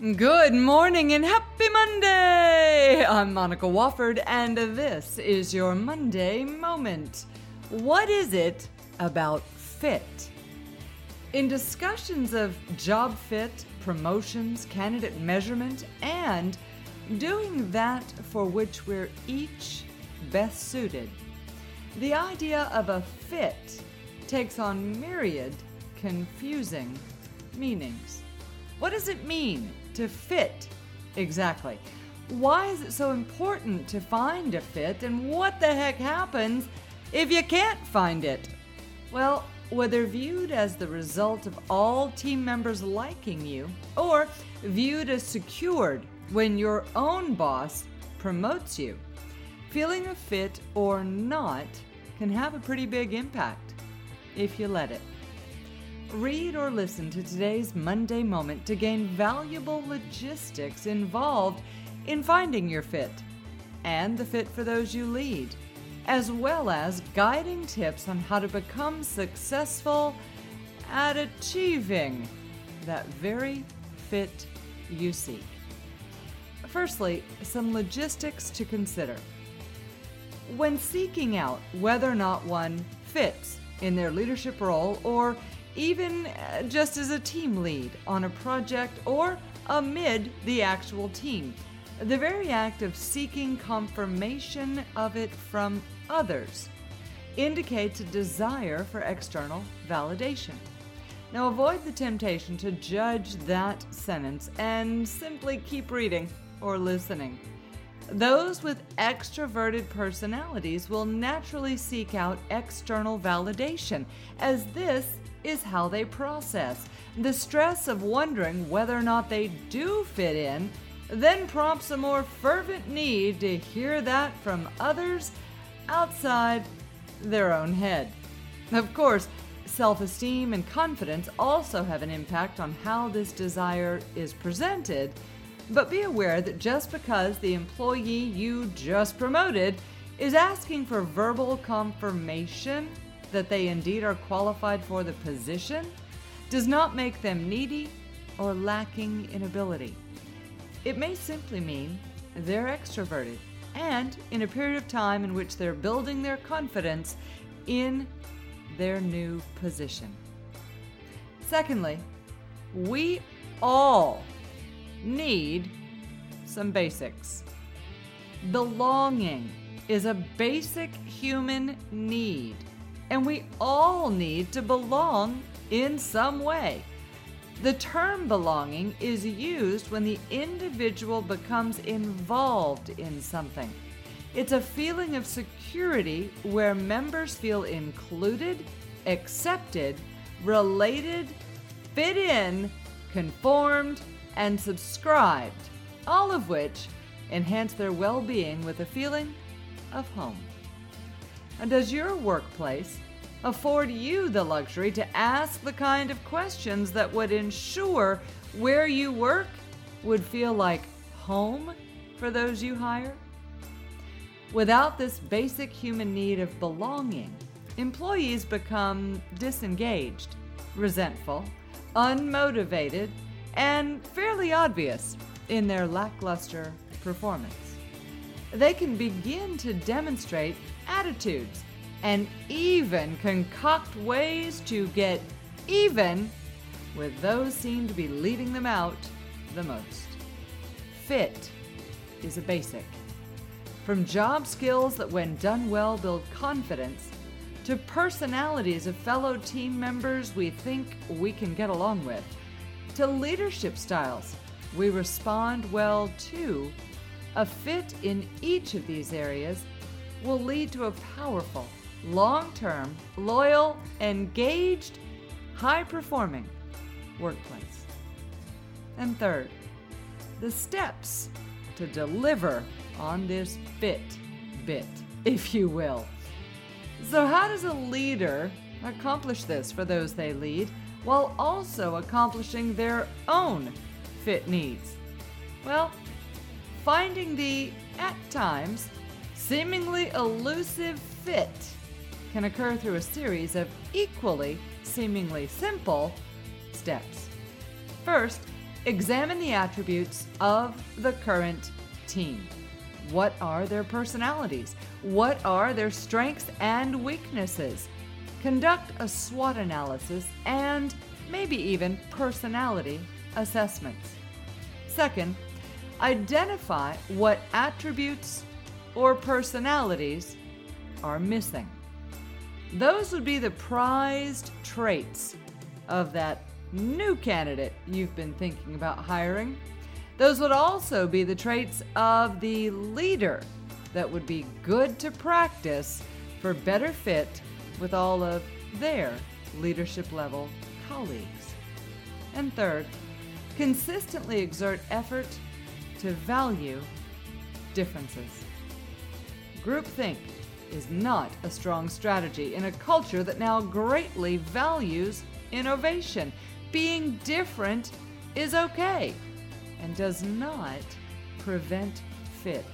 Good morning and happy Monday! I'm Monica Wofford, and this is your Monday Moment. What is it about fit? In discussions of job fit, promotions, candidate measurement, and doing that for which we're each best suited, the idea of a fit takes on myriad confusing meanings. What does it mean to fit exactly? Why is it so important to find a fit, and what the heck happens if you can't find it? Well, whether viewed as the result of all team members liking you, or viewed as secured when your own boss promotes you, feeling a fit or not can have a pretty big impact if you let it. Read or listen to today's Monday Moment to gain valuable logistics involved in finding your fit and the fit for those you lead, as well as guiding tips on how to become successful at achieving that very fit you seek. Firstly, some logistics to consider. When seeking out whether or not one fits in their leadership role or even uh, just as a team lead on a project or amid the actual team. The very act of seeking confirmation of it from others indicates a desire for external validation. Now, avoid the temptation to judge that sentence and simply keep reading or listening. Those with extroverted personalities will naturally seek out external validation, as this is how they process. The stress of wondering whether or not they do fit in then prompts a more fervent need to hear that from others outside their own head. Of course, self esteem and confidence also have an impact on how this desire is presented, but be aware that just because the employee you just promoted is asking for verbal confirmation that they indeed are qualified for the position does not make them needy or lacking in ability. It may simply mean they're extroverted and in a period of time in which they're building their confidence in their new position. Secondly, we all need some basics. Belonging is a basic human need and we all need to belong in some way. The term belonging is used when the individual becomes involved in something. It's a feeling of security where members feel included, accepted, related, fit in, conformed, and subscribed, all of which enhance their well being with a feeling of home. And does your workplace afford you the luxury to ask the kind of questions that would ensure where you work would feel like home for those you hire? Without this basic human need of belonging, employees become disengaged, resentful, unmotivated, and fairly obvious in their lackluster performance. They can begin to demonstrate attitudes, and even concoct ways to get even with those seen to be leaving them out the most. Fit is a basic. From job skills that, when done well, build confidence, to personalities of fellow team members we think we can get along with, to leadership styles we respond well to, a fit in each of these areas will lead to a powerful, long term, loyal, engaged, high performing workplace. And third, the steps to deliver on this fit bit, if you will. So, how does a leader accomplish this for those they lead while also accomplishing their own fit needs? Well, finding the, at times, seemingly elusive fit can occur through a series of equally seemingly simple steps. First, Examine the attributes of the current team. What are their personalities? What are their strengths and weaknesses? Conduct a SWOT analysis and maybe even personality assessments. Second, identify what attributes or personalities are missing. Those would be the prized traits of that new candidate you've been thinking about hiring. Those would also be the traits of the leader that would be good to practice for better fit with all of their leadership level colleagues. And third, consistently exert effort to value differences. Groupthink is not a strong strategy in a culture that now greatly values innovation. Being different is okay and does not prevent fit.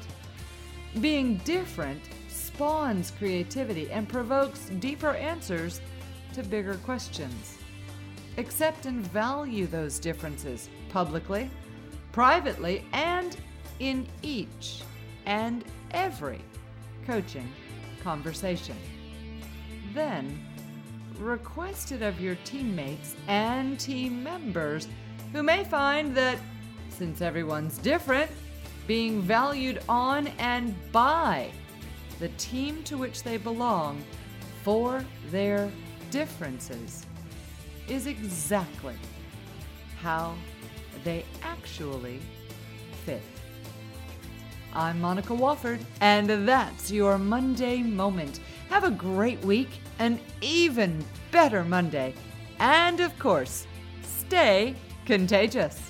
Being different spawns creativity and provokes deeper answers to bigger questions. Accept and value those differences publicly, privately, and in each and every coaching conversation. Then, request it of your teammates and team members who may find that since everyone's different, being valued on and by the team to which they belong for their differences is exactly how they actually fit. I'm Monica Wofford, and that's your Monday Moment. Have a great week, an even better Monday, and of course, stay contagious.